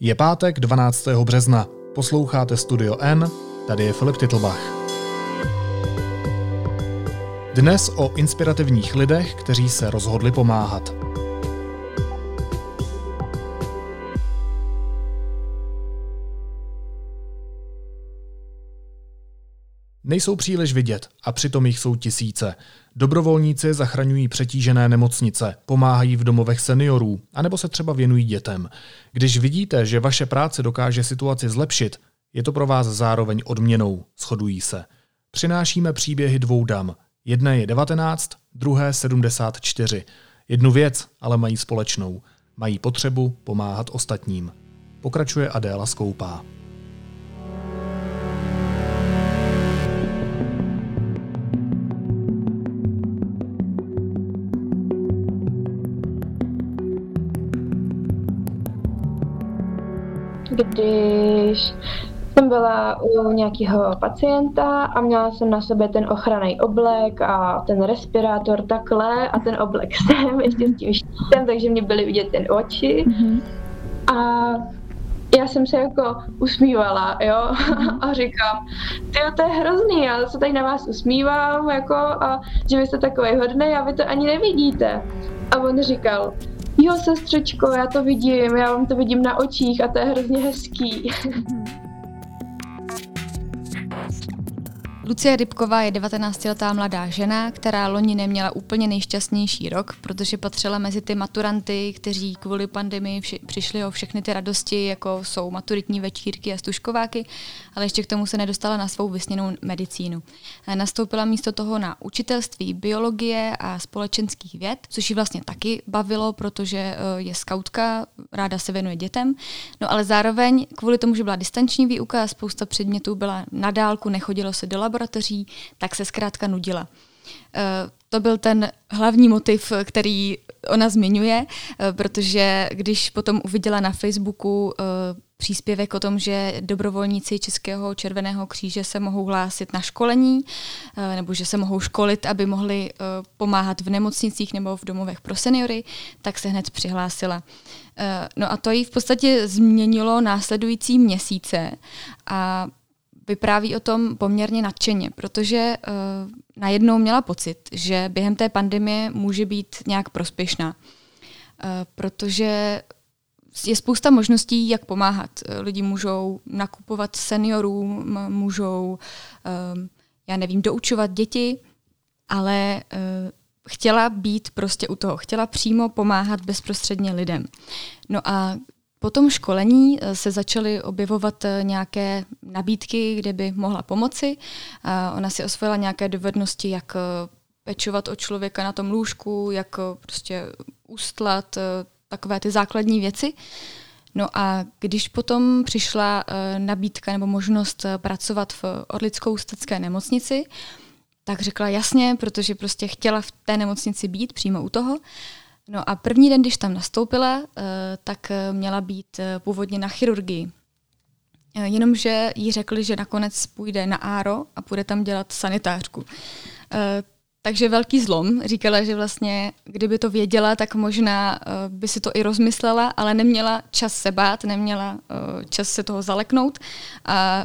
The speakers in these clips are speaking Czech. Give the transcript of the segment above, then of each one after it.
Je pátek 12. března. Posloucháte Studio N, tady je Filip Titlbach. Dnes o inspirativních lidech, kteří se rozhodli pomáhat. Nejsou příliš vidět a přitom jich jsou tisíce. Dobrovolníci zachraňují přetížené nemocnice, pomáhají v domovech seniorů, anebo se třeba věnují dětem. Když vidíte, že vaše práce dokáže situaci zlepšit, je to pro vás zároveň odměnou, shodují se. Přinášíme příběhy dvou dam. Jedné je 19, druhé 74. Jednu věc ale mají společnou. Mají potřebu pomáhat ostatním. Pokračuje Adéla Skoupá. Když jsem byla u nějakého pacienta a měla jsem na sobě ten ochranný oblek a ten respirátor takhle a ten oblek sem ještě s tím štítem, takže mě byly vidět ten oči. Mm-hmm. A já jsem se jako usmívala, jo, a říkám, ty to je hrozný, já se tady na vás usmívám, jako, a že vy jste takový hodný a vy to ani nevidíte. A on říkal, jo sestřečko, já to vidím, já vám to vidím na očích a to je hrozně hezký. Lucie Rybková je 19-letá mladá žena, která loni neměla úplně nejšťastnější rok, protože patřila mezi ty maturanty, kteří kvůli pandemii vši- přišli o všechny ty radosti, jako jsou maturitní večírky a stužkováky, ale ještě k tomu se nedostala na svou vysněnou medicínu. Nastoupila místo toho na učitelství biologie a společenských věd, což ji vlastně taky bavilo, protože eh, je skautka, ráda se věnuje dětem, no ale zároveň kvůli tomu, že byla distanční výuka a spousta předmětů byla na dálku, nechodilo se do laboratoří, laboratoří, tak se zkrátka nudila. Eh, to byl ten hlavní motiv, který ona zmiňuje, eh, protože když potom uviděla na Facebooku eh, příspěvek o tom, že dobrovolníci Českého červeného kříže se mohou hlásit na školení, nebo že se mohou školit, aby mohli pomáhat v nemocnicích nebo v domovech pro seniory, tak se hned přihlásila. No a to jí v podstatě změnilo následující měsíce a vypráví o tom poměrně nadšeně, protože uh, najednou měla pocit, že během té pandemie může být nějak prospěšná. Uh, protože je spousta možností, jak pomáhat. Lidi můžou nakupovat seniorům, můžou, uh, já nevím, doučovat děti, ale uh, chtěla být prostě u toho, chtěla přímo pomáhat bezprostředně lidem. No a po tom školení eh, se začaly objevovat eh, nějaké nabídky, kde by mohla pomoci. Ona si osvojila nějaké dovednosti, jak eh, pečovat o člověka na tom lůžku, jak prostě ustlat, takové ty základní věci. No a když potom přišla nabídka nebo možnost pracovat v Orlickou ústecké nemocnici, tak řekla jasně, protože prostě chtěla v té nemocnici být přímo u toho. No a první den, když tam nastoupila, eh, tak eh, měla být eh, původně na chirurgii. Jenomže jí řekli, že nakonec půjde na áro a půjde tam dělat sanitářku. Takže velký zlom. Říkala, že vlastně, kdyby to věděla, tak možná by si to i rozmyslela, ale neměla čas se bát, neměla čas se toho zaleknout a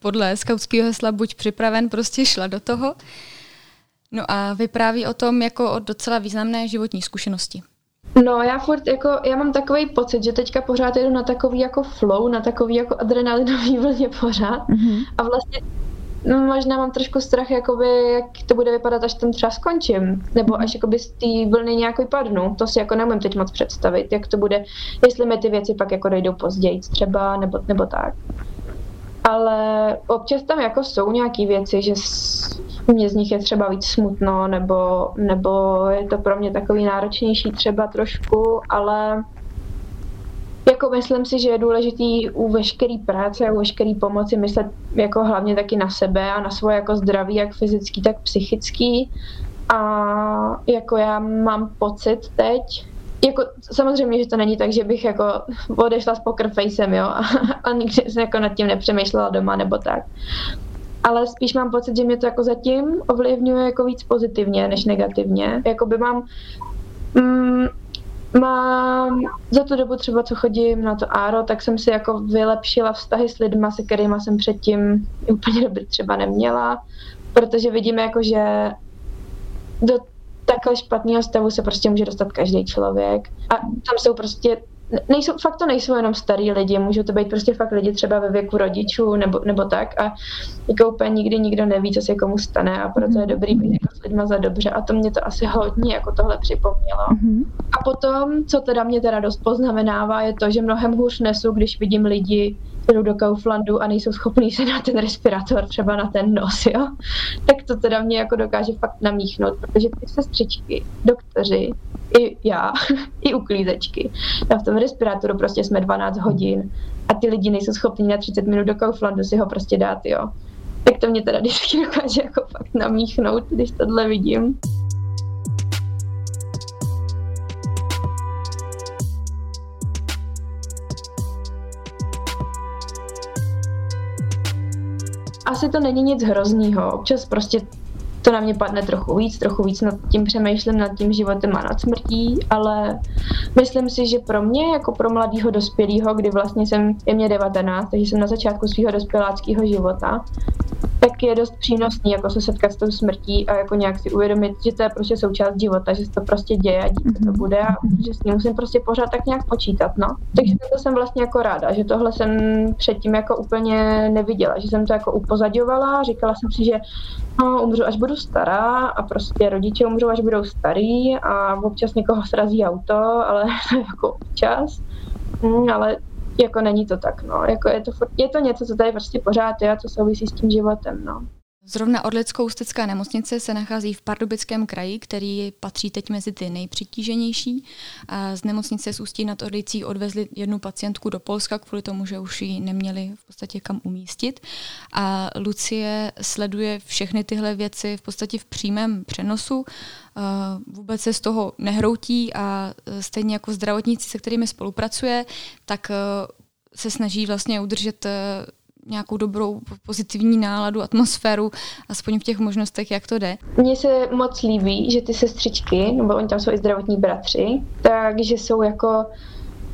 podle skautského hesla buď připraven, prostě šla do toho. No a vypráví o tom jako o docela významné životní zkušenosti. No já furt jako, já mám takový pocit, že teďka pořád jedu na takový jako flow, na takový jako adrenalinový vlně pořád mm-hmm. a vlastně no, možná mám trošku strach, jakoby, jak to bude vypadat, až tam třeba skončím, nebo až jakoby z té vlny nějak vypadnu. To si jako nemůžu teď moc představit, jak to bude, jestli mi ty věci pak jako dojdou později třeba, nebo, nebo tak ale občas tam jako jsou nějaké věci, že mě z nich je třeba víc smutno, nebo, nebo je to pro mě takový náročnější třeba trošku, ale jako myslím si, že je důležitý u veškeré práce a u veškeré pomoci myslet jako hlavně taky na sebe a na svoje jako zdraví, jak fyzický, tak psychický. A jako já mám pocit teď, jako samozřejmě, že to není tak, že bych jako odešla s poker facem, jo, a, a nikdy jsem jako nad tím nepřemýšlela doma nebo tak. Ale spíš mám pocit, že mě to jako zatím ovlivňuje jako víc pozitivně než negativně. Jakoby mám, mm, mám za tu dobu třeba, co chodím na to áro, tak jsem si jako vylepšila vztahy s lidma, se kterými jsem předtím úplně dobře třeba neměla, protože vidíme jako, že do takhle špatného stavu se prostě může dostat každý člověk. A tam jsou prostě nejsou, fakt to nejsou jenom starý lidi, můžou to být prostě fakt lidi třeba ve věku rodičů nebo, nebo tak a jako úplně nikdy nikdo neví, co se komu stane a proto je mhm. dobrý být jako s lidma za dobře a to mě to asi hodně jako tohle připomnělo. Mm-hmm. A potom, co teda mě teda dost poznamenává, je to, že mnohem hůř nesu, když vidím lidi, jdou do Kauflandu a nejsou schopní se na ten respirátor, třeba na ten nos, jo, tak to teda mě jako dokáže fakt namíchnout, protože ty sestřičky, doktoři, i já, i uklízečky. A v tom respirátoru prostě jsme 12 hodin a ty lidi nejsou schopni na 30 minut do Kauflandu si ho prostě dát, jo. Tak to mě teda vždycky dokáže jako fakt namíchnout, když tohle vidím. Asi to není nic hroznýho. Občas prostě to na mě padne trochu víc, trochu víc nad tím přemýšlím, nad tím životem a nad smrtí, ale myslím si, že pro mě, jako pro mladého dospělého, kdy vlastně jsem, je mě 19, takže jsem na začátku svého dospěláckého života, tak je dost přínosný jako se setkat s tou smrtí a jako nějak si uvědomit, že to je prostě součást života, že se to prostě děje a dít to bude a že s tím musím prostě pořád tak nějak počítat, no. Takže to jsem vlastně jako ráda, že tohle jsem předtím jako úplně neviděla, že jsem to jako upozaďovala, říkala jsem si, že no, umřu, až budu stará a prostě rodiče umřou, až budou starý a občas někoho srazí auto, ale to je jako občas. Hmm, ale jako není to tak, no. Jako je, to, je to něco, co tady prostě pořád je a co souvisí s tím životem, no. Zrovna Orlickou ústecká nemocnice se nachází v Pardubickém kraji, který patří teď mezi ty nejpřetíženější. A z nemocnice z Ústí nad Orlicí odvezli jednu pacientku do Polska kvůli tomu, že už ji neměli v podstatě kam umístit. A Lucie sleduje všechny tyhle věci v podstatě v přímém přenosu. Vůbec se z toho nehroutí a stejně jako zdravotníci, se kterými spolupracuje, tak se snaží vlastně udržet nějakou dobrou pozitivní náladu, atmosféru, aspoň v těch možnostech, jak to jde. Mně se moc líbí, že ty sestřičky, nebo oni tam jsou i zdravotní bratři, takže jsou jako,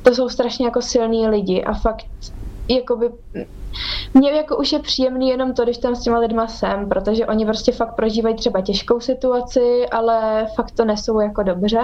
to jsou strašně jako silní lidi a fakt jakoby mně jako už je příjemný jenom to, když tam s těma lidma jsem, protože oni prostě fakt prožívají třeba těžkou situaci, ale fakt to nesou jako dobře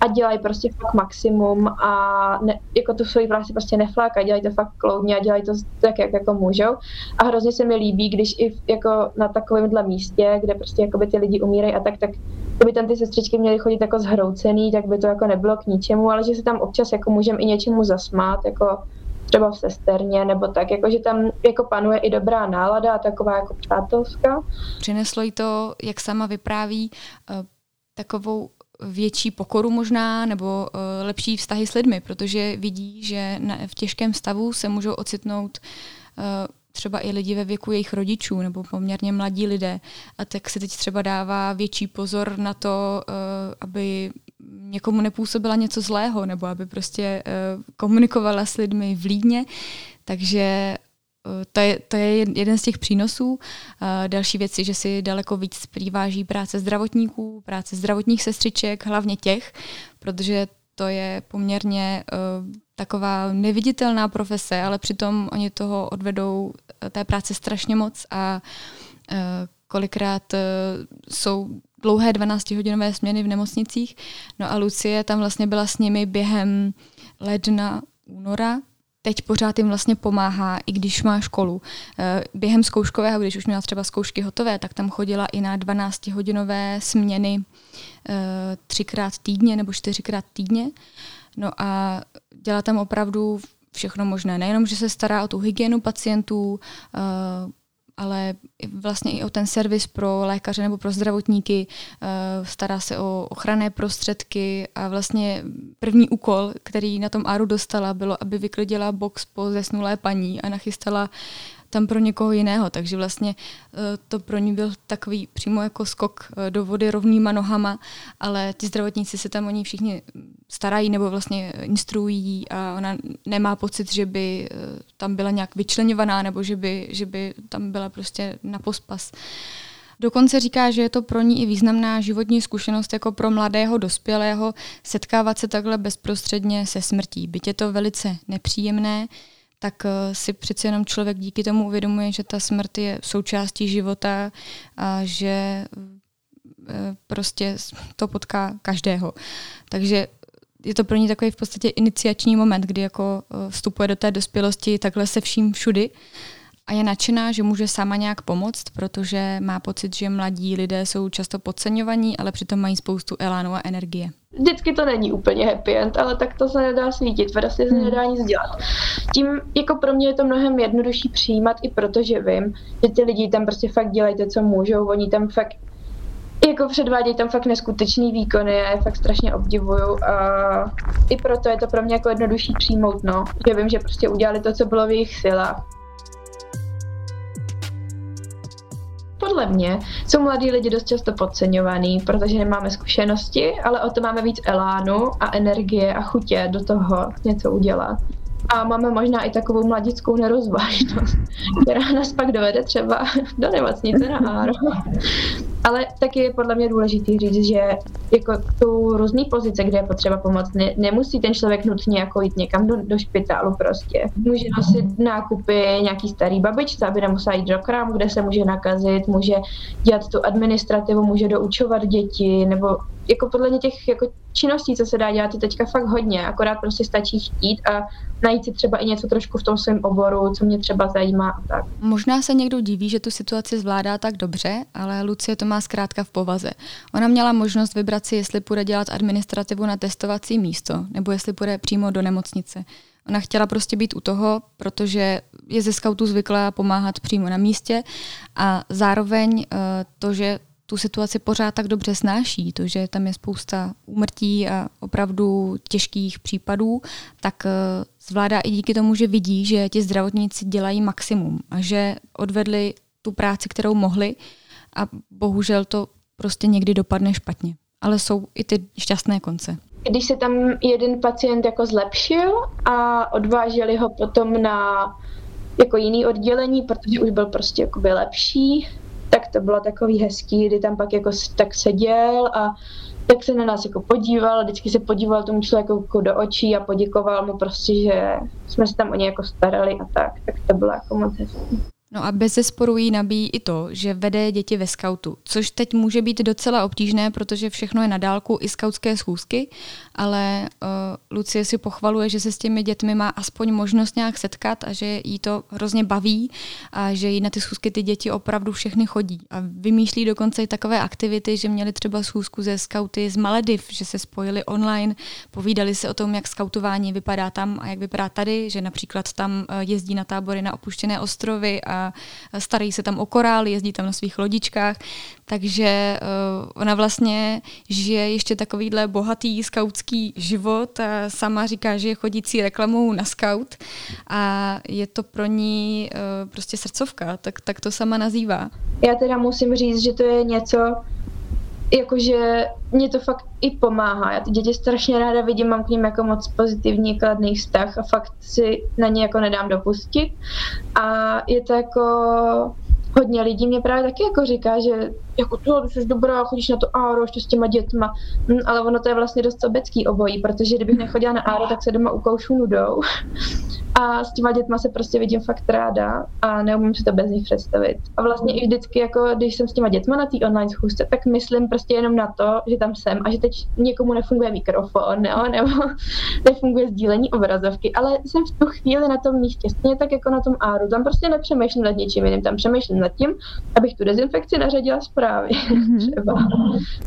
a dělají prostě fakt maximum a ne, jako tu svoji práci prostě neflákají, dělají to fakt kloudně a dělají to tak, jak jako můžou. A hrozně se mi líbí, když i jako na takovémhle místě, kde prostě jako by ty lidi umírají a tak, tak kdyby tam ty sestřičky měly chodit jako zhroucený, tak by to jako nebylo k ničemu, ale že se tam občas jako můžeme i něčemu zasmát, jako třeba v sesterně nebo tak, jako že tam jako panuje i dobrá nálada a taková jako přátelská. Přineslo jí to, jak sama vypráví, eh, takovou větší pokoru možná nebo uh, lepší vztahy s lidmi, protože vidí, že na, v těžkém stavu se můžou ocitnout uh, třeba i lidi ve věku jejich rodičů nebo poměrně mladí lidé. A tak se teď třeba dává větší pozor na to, uh, aby někomu nepůsobila něco zlého nebo aby prostě komunikovala s lidmi v lídně. Takže to je, to je jeden z těch přínosů. Eh, další věc je, že si daleko víc přiváží práce zdravotníků, práce zdravotních sestřiček, hlavně těch, protože to je poměrně uh, taková neviditelná profese, ale přitom oni toho odvedou té práce strašně moc a uh, kolikrát uh, jsou dlouhé 12-hodinové směny v nemocnicích. No a Lucie tam vlastně byla s nimi během ledna, února teď pořád jim vlastně pomáhá, i když má školu. Eh, během zkouškového, když už měla třeba zkoušky hotové, tak tam chodila i na 12-hodinové směny eh, třikrát týdně nebo čtyřikrát týdně. No a dělá tam opravdu všechno možné. Nejenom, že se stará o tu hygienu pacientů, eh, ale vlastně i o ten servis pro lékaře nebo pro zdravotníky, eh, stará se o ochranné prostředky a vlastně první úkol, který na tom Aru dostala, bylo, aby vyklidila box po zesnulé paní a nachystala tam pro někoho jiného. Takže vlastně eh, to pro ní byl takový přímo jako skok eh, do vody rovnýma nohama, ale ti zdravotníci se tam oni všichni starají nebo vlastně instruují a ona nemá pocit, že by eh, tam byla nějak vyčlenovaná nebo že by, že by tam byla prostě na pospas. Dokonce říká, že je to pro ní i významná životní zkušenost jako pro mladého dospělého setkávat se takhle bezprostředně se smrtí. Byť je to velice nepříjemné, tak eh, si přece jenom člověk díky tomu uvědomuje, že ta smrt je součástí života a že eh, prostě to potká každého. Takže je to pro ní takový v podstatě iniciační moment, kdy jako eh, vstupuje do té dospělosti takhle se vším všudy a je nadšená, že může sama nějak pomoct, protože má pocit, že mladí lidé jsou často podceňovaní, ale přitom mají spoustu elánu a energie. Vždycky to není úplně happy end, ale tak to se nedá svítit, vlastně se hmm. nedá nic dělat. Tím jako pro mě je to mnohem jednodušší přijímat i protože vím, že ty lidi tam prostě fakt dělají to, co můžou, oni tam fakt jako předvádějí tam fakt neskutečný výkony, já je fakt strašně obdivuju a i proto je to pro mě jako jednodušší přijmout, no, že vím, že prostě udělali to, co bylo v jejich silách. Podle mě jsou mladí lidi dost často podceňovaný, protože nemáme zkušenosti, ale o to máme víc elánu a energie a chutě do toho něco udělat. A máme možná i takovou mladickou nerozvážnost, která nás pak dovede třeba do nemocnice na áro. Ale taky je podle mě důležité říct, že jako tu různý pozice, kde je potřeba pomoct, ne, nemusí ten člověk nutně jako jít někam do, do špitálu prostě. Může nosit nákupy nějaký starý babičce, aby nemusela jít do krámu, kde se může nakazit, může dělat tu administrativu, může doučovat děti, nebo jako podle mě těch jako činností, co se dá dělat, je teďka fakt hodně, akorát prostě stačí chtít a najít si třeba i něco trošku v tom svém oboru, co mě třeba zajímá a tak. Možná se někdo diví, že tu situaci zvládá tak dobře, ale Lucie to má zkrátka v povaze. Ona měla možnost vybrat si, jestli půjde dělat administrativu na testovací místo, nebo jestli půjde přímo do nemocnice. Ona chtěla prostě být u toho, protože je ze scoutu zvyklá pomáhat přímo na místě a zároveň uh, to, že tu situaci pořád tak dobře snáší, to, že tam je spousta úmrtí a opravdu těžkých případů, tak uh, zvládá i díky tomu, že vidí, že ti zdravotníci dělají maximum a že odvedli tu práci, kterou mohli a bohužel to prostě někdy dopadne špatně. Ale jsou i ty šťastné konce. Když se tam jeden pacient jako zlepšil a odváželi ho potom na jako jiný oddělení, protože už byl prostě jakoby lepší, tak to bylo takový hezký, kdy tam pak jako tak seděl a tak se na nás jako podíval, vždycky se podíval tomu člověku jako do očí a poděkoval mu prostě, že jsme se tam o ně jako starali a tak, tak to bylo jako moc hezký. No a bez zesporu jí nabíjí i to, že vede děti ve skautu, což teď může být docela obtížné, protože všechno je na dálku, i skautské schůzky, ale uh, Lucie si pochvaluje, že se s těmi dětmi má aspoň možnost nějak setkat a že jí to hrozně baví a že jí na ty schůzky ty děti opravdu všechny chodí. A vymýšlí dokonce i takové aktivity, že měli třeba schůzku ze skauty z Malediv, že se spojili online, povídali se o tom, jak skautování vypadá tam a jak vypadá tady, že například tam eh, jezdí na tábory na opuštěné ostrovy a starají se tam o korál, jezdí tam na svých lodičkách, takže uh, ona vlastně žije ještě takovýhle bohatý skautský život a sama říká, že je chodící reklamou na scout a je to pro ní uh, prostě srdcovka, tak, tak to sama nazývá. Já teda musím říct, že to je něco, jakože mě to fakt i pomáhá. Já ty děti strašně ráda vidím, mám k ním jako moc pozitivní, kladný vztah a fakt si na ně jako nedám dopustit. A je to jako hodně lidí mě právě taky jako říká, že jako to, ty jsi dobrá, chodíš na to áro ještě s těma dětma, hm, ale ono to je vlastně dost sobecký obojí, protože kdybych nechodila na áro, tak se doma ukoušu nudou. A s těma dětma se prostě vidím fakt ráda a neumím si to bez nich představit. A vlastně i vždycky, jako když jsem s těma dětma na té online schůzce, tak myslím prostě jenom na to, že tam jsem a že teď někomu nefunguje mikrofon, jo, nebo nefunguje sdílení obrazovky, ale jsem v tu chvíli na tom místě, stejně tak jako na tom áru. Tam prostě nepřemýšlím nad něčím jiným, tam přemýšlím nad tím, abych tu dezinfekci nařadila správně mm-hmm. třeba.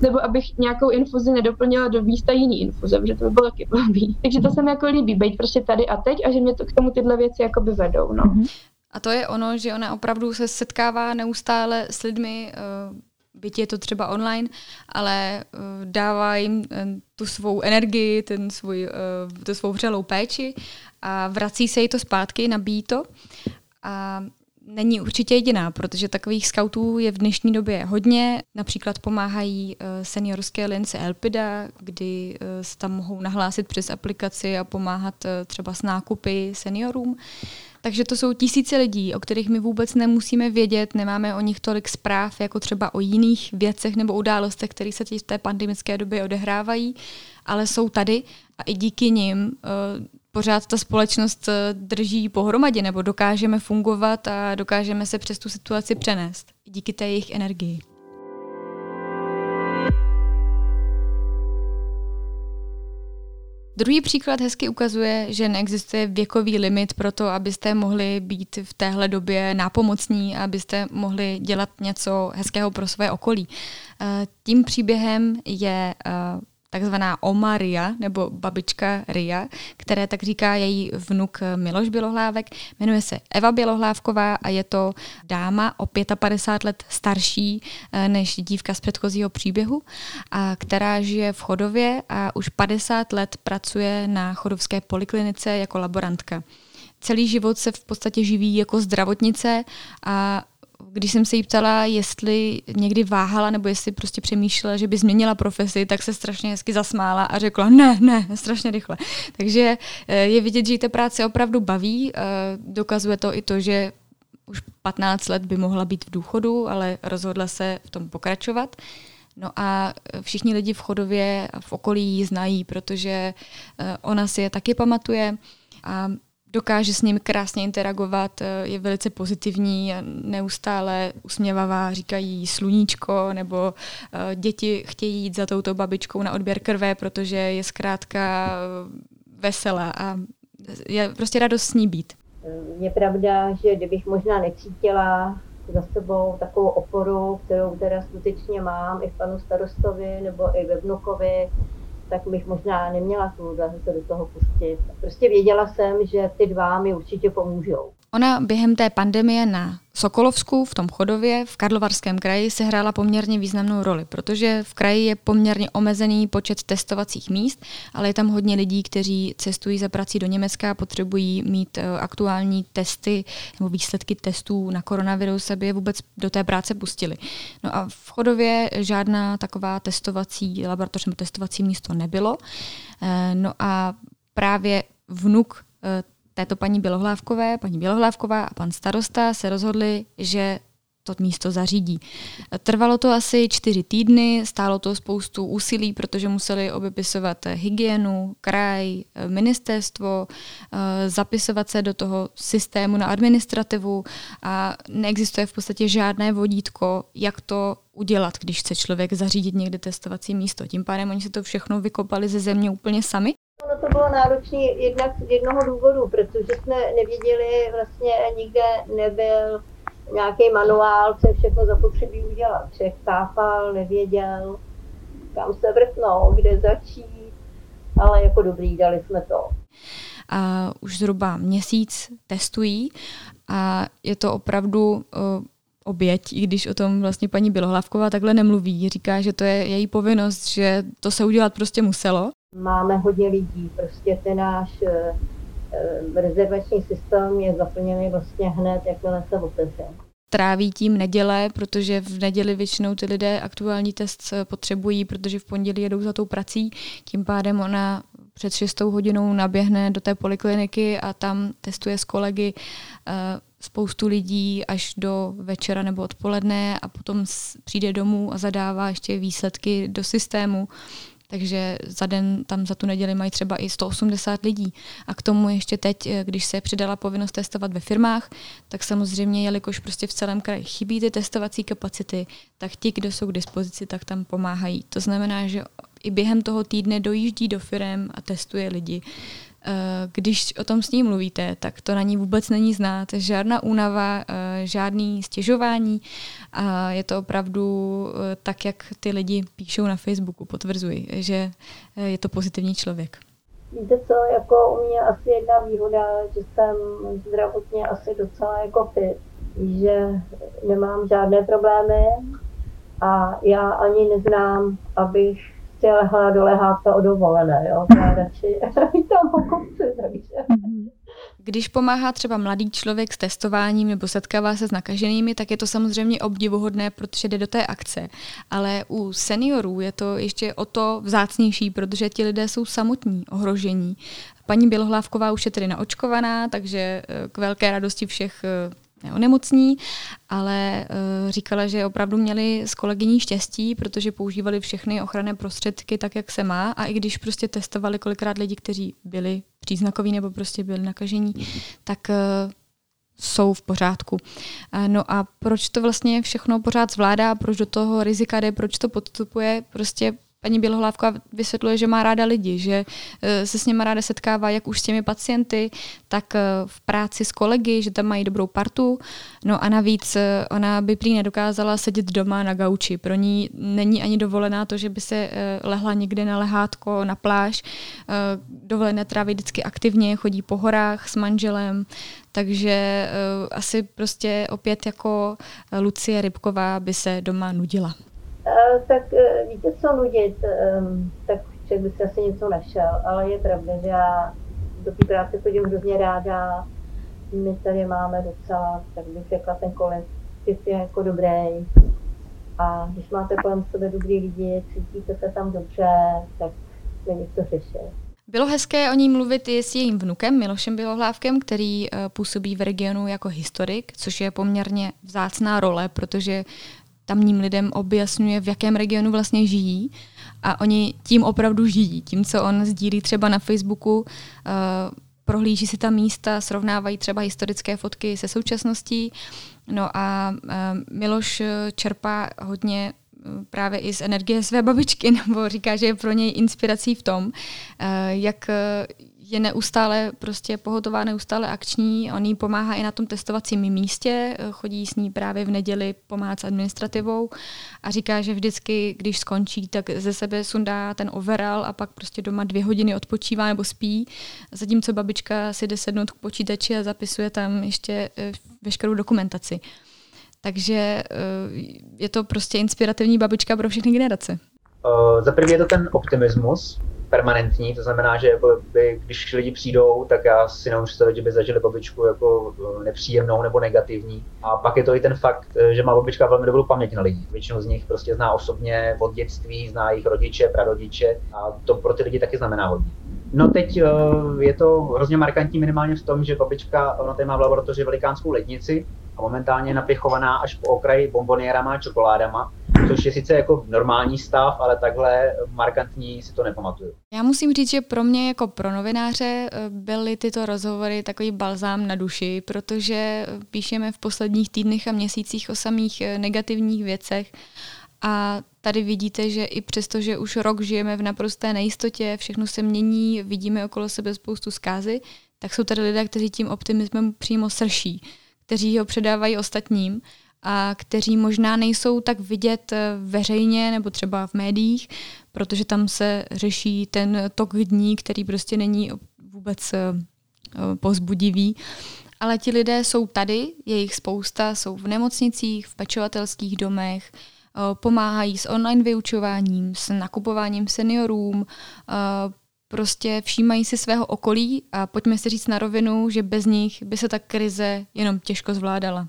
Nebo abych nějakou infuzi nedoplnila do výsta jiný infuze, protože to by bylo taky blbý. Takže to se mi jako líbí, být prostě tady a teď a že mě to k tomu tyhle věci jakoby vedou. No. Mm-hmm. A to je ono, že ona opravdu se setkává neustále s lidmi, uh, byť je to třeba online, ale uh, dává jim uh, tu svou energii, ten svůj, tu svou vřelou péči a vrací se jí to zpátky, nabíjí to. A není určitě jediná, protože takových scoutů je v dnešní době hodně. Například pomáhají eh, seniorské lince Elpida, kdy eh, se tam mohou nahlásit přes aplikaci a pomáhat eh, třeba s nákupy seniorům. Takže to jsou tisíce lidí, o kterých my vůbec nemusíme vědět, nemáme o nich tolik zpráv, jako třeba o jiných věcech nebo událostech, které se v té pandemické době odehrávají, ale jsou tady a i díky nim pořád ta společnost eh, drží pohromadě, nebo dokážeme fungovat a dokážeme se přes tu situaci přenést díky té jejich energii. Druhý příklad hezky ukazuje, že neexistuje věkový limit pro to, abyste mohli být v téhle době nápomocní abyste mohli dělat něco hezkého pro své okolí. Eh, tím příběhem je eh, takzvaná Oma Ria, nebo babička Ria, které tak říká její vnuk Miloš Bělohlávek. Jmenuje se Eva Bělohlávková a je to dáma o 55 let starší eh, než dívka z předchozího příběhu, a která žije v Chodově a už 50 let pracuje na chodovské poliklinice jako laborantka celý život se v podstatě živí jako zdravotnice a když jsem se jí ptala, jestli někdy váhala nebo jestli prostě přemýšlela, že by změnila profesi, tak se strašně hezky zasmála a řekla ne, ne, strašně rychle. Takže eh, je vidět, že jí ta práce opravdu baví. Eh, dokazuje to i to, že už 15 let by mohla být v důchodu, ale rozhodla se v tom pokračovat. No a všichni lidi v Chodově v okolí ji znají, protože ona si je taky pamatuje a dokáže s ním krásně interagovat, eh, je velice pozitivní, neustále usměvavá, říkají sluníčko, nebo eh, děti chtějí jít za touto babičkou na odběr krve, protože je zkrátka eh, veselá a je prostě radost s ní být. Je pravda, že kdybych možná necítila za sebou takovou oporu, kterou teda skutečně mám i v panu starostovi nebo i ve vnukovi, tak bych možná neměla tu se do toho pustit. Prostě věděla jsem, že ty dva mi určitě pomůžou. Ona během té pandemie na Sokolovsku v tom Chodově v Karlovarském kraji se hrála poměrně významnou roli, protože v kraji je poměrně omezený počet testovacích míst, ale je tam hodně lidí, kteří cestují za prací do Německa a potřebují mít eh, aktuální testy nebo výsledky testů na koronavirus, aby je vůbec do té práce pustili. No a v Chodově žádná taková testovací laboratoř nebo testovací místo nebylo. Eh, no a právě vnuk eh, této paní Bělohlávkové, paní Bělohlávková a pan starosta se rozhodli, že to místo zařídí. Trvalo to asi čtyři týdny, stálo to spoustu úsilí, protože museli obepisovat hygienu, kraj, ministerstvo, eh, zapisovat se do toho systému na administrativu a neexistuje v podstatě žádné vodítko, jak to udělat, když chce člověk zařídit někde testovací místo. Tím pádem oni se to všechno vykopali ze země úplně sami Ono to bylo náročné jednak z jednoho důvodu, protože jsme nevěděli, vlastně nikde nebyl nějaký manuál, co je všechno zapotřebí udělat. Člověk tápal, nevěděl, kam se vrtnout, kde začít, ale jako dobrý, dali jsme to. A už zhruba měsíc testují a je to opravdu uh, oběť, i když o tom vlastně paní Bělohlavková takhle nemluví. Říká, že to je její povinnost, že to se udělat prostě muselo. Máme hodně lidí, prostě ten náš eh, eh, rezervační systém je zaplněný vlastně hned, jakmile se otevře. Tráví tím neděle, protože v neděli většinou ty lidé aktuální test eh, potřebují, protože v pondělí jedou za tou prací. Tím pádem ona před 6 hodinou naběhne do té polikliniky a tam testuje s kolegy spoustu lidí až do večera nebo odpoledne a potom přijde domů a zadává ještě výsledky do systému takže za den tam za tu neděli mají třeba i 180 lidí. A k tomu ještě teď, eh, když se přidala povinnost testovat ve firmách, tak samozřejmě, jelikož prostě v celém kraji chybí ty testovací kapacity, tak ti, kdo jsou k dispozici, tak tam pomáhají. To znamená, že i během toho týdne dojíždí do firm a testuje lidi. Eh, když o tom s ní mluvíte, tak to na ní vůbec není znát. Žádná únava, eh, žádný stěžování a je to opravdu eh, tak, jak ty lidi píšou na Facebooku, potvrzuji, že je to pozitivní člověk. Víte co, jako u mě asi jedna výhoda, že jsem zdravotně asi docela jako fit, že nemám žádné problémy a já ani neznám, abych prostě lehla do lehátka o dovolené, jo. Já radši tam po kopci, takže. Mhm. Když pomáhá třeba mladý člověk s testováním nebo setkává se s nakaženými, tak je to samozřejmě obdivuhodné, protože jde do té akce. Ale u seniorů je to ještě o to vzácnější, protože ti lidé jsou samotní, ohrožení paní Bělohlávková už je tedy naočkovaná, takže k velké radosti všech neonemocní, ale uh, říkala, že opravdu měli s kolegyní štěstí, protože používali všechny ochranné prostředky tak, jak se má a i když prostě testovali kolikrát lidi, kteří byli příznakoví nebo prostě byli nakažení, tak uh, jsou v pořádku. No a proč to vlastně všechno pořád zvládá, proč do toho rizika jde, proč to podstupuje, prostě paní Bělohlávka vysvětluje, že má ráda lidi, že eh, se s nimi ráda setkává jak už s těmi pacienty, tak eh, v práci s kolegy, že tam mají dobrou partu. No a navíc eh, ona by prý nedokázala sedět doma na gauči. Pro ní není ani dovolená to, že by se lehla někde na lehátko, na pláž. Dovolené tráví vždycky aktivně, chodí po horách s manželem, takže asi prostě opět jako Lucie Rybková by se doma nudila. Eh, tak eh, víte, co nudit, ehm, tak člověk by si asi něco našel, ale je pravda, že já do té práce chodím hrozně ráda, my tady máme docela, tak bych řekla, ten kolektiv je jako dobrý. A když máte kolem sebe dobrý lidi, cítíte se tam dobře, tak není co řešit. Bylo hezké o ní mluvit i s jejím vnukem Milošem Bělohlávkem, který eh, působí v regionu jako historik, což je poměrně vzácná role, protože tamním lidem objasňuje, v jakém regionu vlastně žijí a oni tím opravdu žijí. Tím, co on sdílí třeba na Facebooku, uh, prohlíží si ta místa, srovnávají třeba historické fotky se současností. No a uh, Miloš čerpá hodně právě i z energie své babičky, nebo říká, že je pro něj inspirací v tom, jak je neustále prostě pohotová, neustále akční. On jí pomáhá i na tom testovacím místě, chodí s ní právě v neděli pomáhat s administrativou a říká, že vždycky, když skončí, tak ze sebe sundá ten overall a pak prostě doma dvě hodiny odpočívá nebo spí, zatímco babička si jde sednout k počítači a zapisuje tam ještě eh, veškerou dokumentaci. Takže eh, je to prostě inspirativní babička pro všechny generace. Uh, za první je to ten optimismus, permanentní, to znamená, že jako by, když lidi přijdou, tak já si nemůžu představit, že by zažili babičku jako eh, nepříjemnou nebo negativní. A pak je to i ten fakt, eh, že má babička velmi dobrou paměť na lidi. Většinu z nich prostě zná osobně od dětství, zná jejich rodiče, prarodiče a to pro ty lidi taky znamená hodně. No teď eh, je to hrozně markantní minimálně v tom, že babička, ona tady má v laboratoři velikánskou lednici a momentálně je napěchovaná až po okraji bomboniérama a čokoládama, což je sice jako normální stav, ale takhle markantní si to nepamatuju. Já musím říct, že pro mě jako pro novináře eh, byly tyto rozhovory takový balzám na duši, protože píšeme v posledních týdnech a měsících o samých eh, negativních věcech a tady vidíte, že i přesto, že už rok žijeme v naprosté nejistotě, všechno se mění, vidíme okolo sebe spoustu zkázy, tak jsou tady lidé, kteří tím optimismem přímo srší, kteří ho předávají ostatním a kteří možná nejsou tak vidět eh, veřejně nebo třeba v médiích, protože tam se řeší ten tok dní, který prostě není vůbec eh, eh, pozbudivý. Ale ti lidé jsou tady, je jich spousta, jsou v nemocnicích, v pečovatelských domech, pomáhají s online vyučováním, s nakupováním seniorům, prostě všímají si svého okolí a pojďme si říct na rovinu, že bez nich by se ta krize jenom těžko zvládala.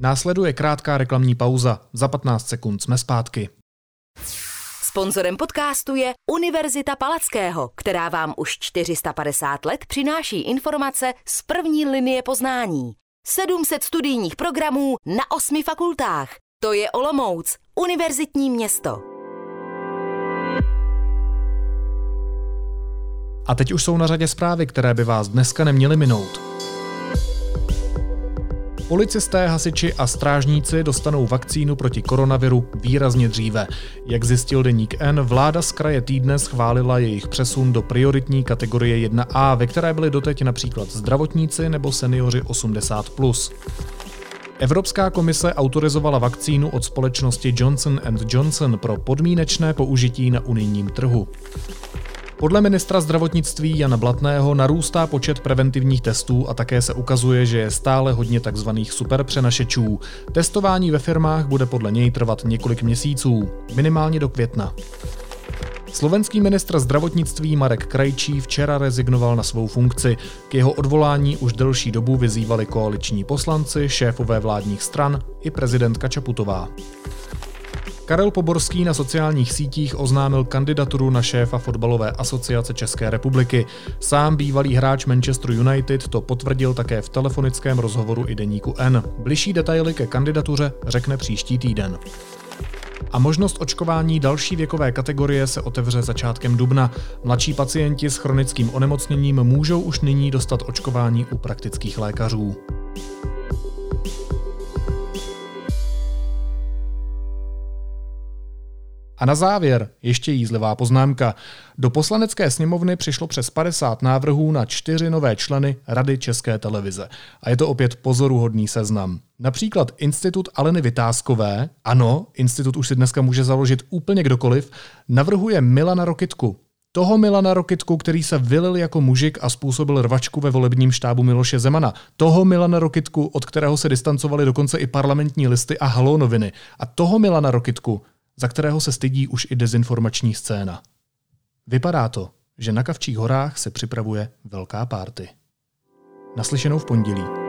Následuje krátká reklamní pauza. Za 15 sekund jsme zpátky. Sponzorem podcastu je Univerzita Palackého, která vám už 450 let přináší informace z první linie poznání. 700 studijních programů na osmi fakultách. To je Olomouc, univerzitní město. A teď už jsou na řadě zprávy, které by vás dneska neměly minout. Policisté, hasiči a strážníci dostanou vakcínu proti koronaviru výrazně dříve. Jak zjistil deník N, vláda z kraje týdne schválila jejich přesun do prioritní kategorie 1A, ve které byli doteď například zdravotníci nebo seniori 80+. Evropská komise autorizovala vakcínu od společnosti Johnson Johnson pro podmínečné použití na unijním trhu. Podle ministra zdravotnictví Jana Blatného narůstá počet preventivních testů a také se ukazuje, že je stále hodně tzv. superpřenašečů. Testování ve firmách bude podle něj trvat několik měsíců, minimálně do května. Slovenský ministr zdravotnictví Marek Krajčí včera rezignoval na svou funkci. K jeho odvolání už delší dobu vyzývali koaliční poslanci, šéfové vládních stran i prezidentka Čaputová. Karel Poborský na sociálních sítích oznámil kandidaturu na šéfa fotbalové asociace České republiky. Sám bývalý hráč Manchester United to potvrdil také v telefonickém rozhovoru i deníku N. Bližší detaily ke kandidatuře řekne příští týden. A možnost očkování další věkové kategorie se otevře začátkem dubna. Mladší pacienti s chronickým onemocněním můžou už nyní dostat očkování u praktických lékařů. A na závěr ještě jízlivá poznámka. Do poslanecké sněmovny přišlo přes 50 návrhů na čtyři nové členy Rady České televize. A je to opět pozoruhodný seznam. Například Institut Aleny Vytázkové, ano, institut už si dneska může založit úplně kdokoliv, navrhuje Milana Rokitku, toho Milana Rokitku, který se vylil jako mužik a způsobil rvačku ve volebním štábu Miloše Zemana. Toho Milana Rokitku, od kterého se distancovali dokonce i parlamentní listy a halonoviny. A toho Milana Rokitku, za kterého se stydí už i dezinformační scéna. Vypadá to, že na Kavčích horách se připravuje velká párty. Naslyšenou v pondělí.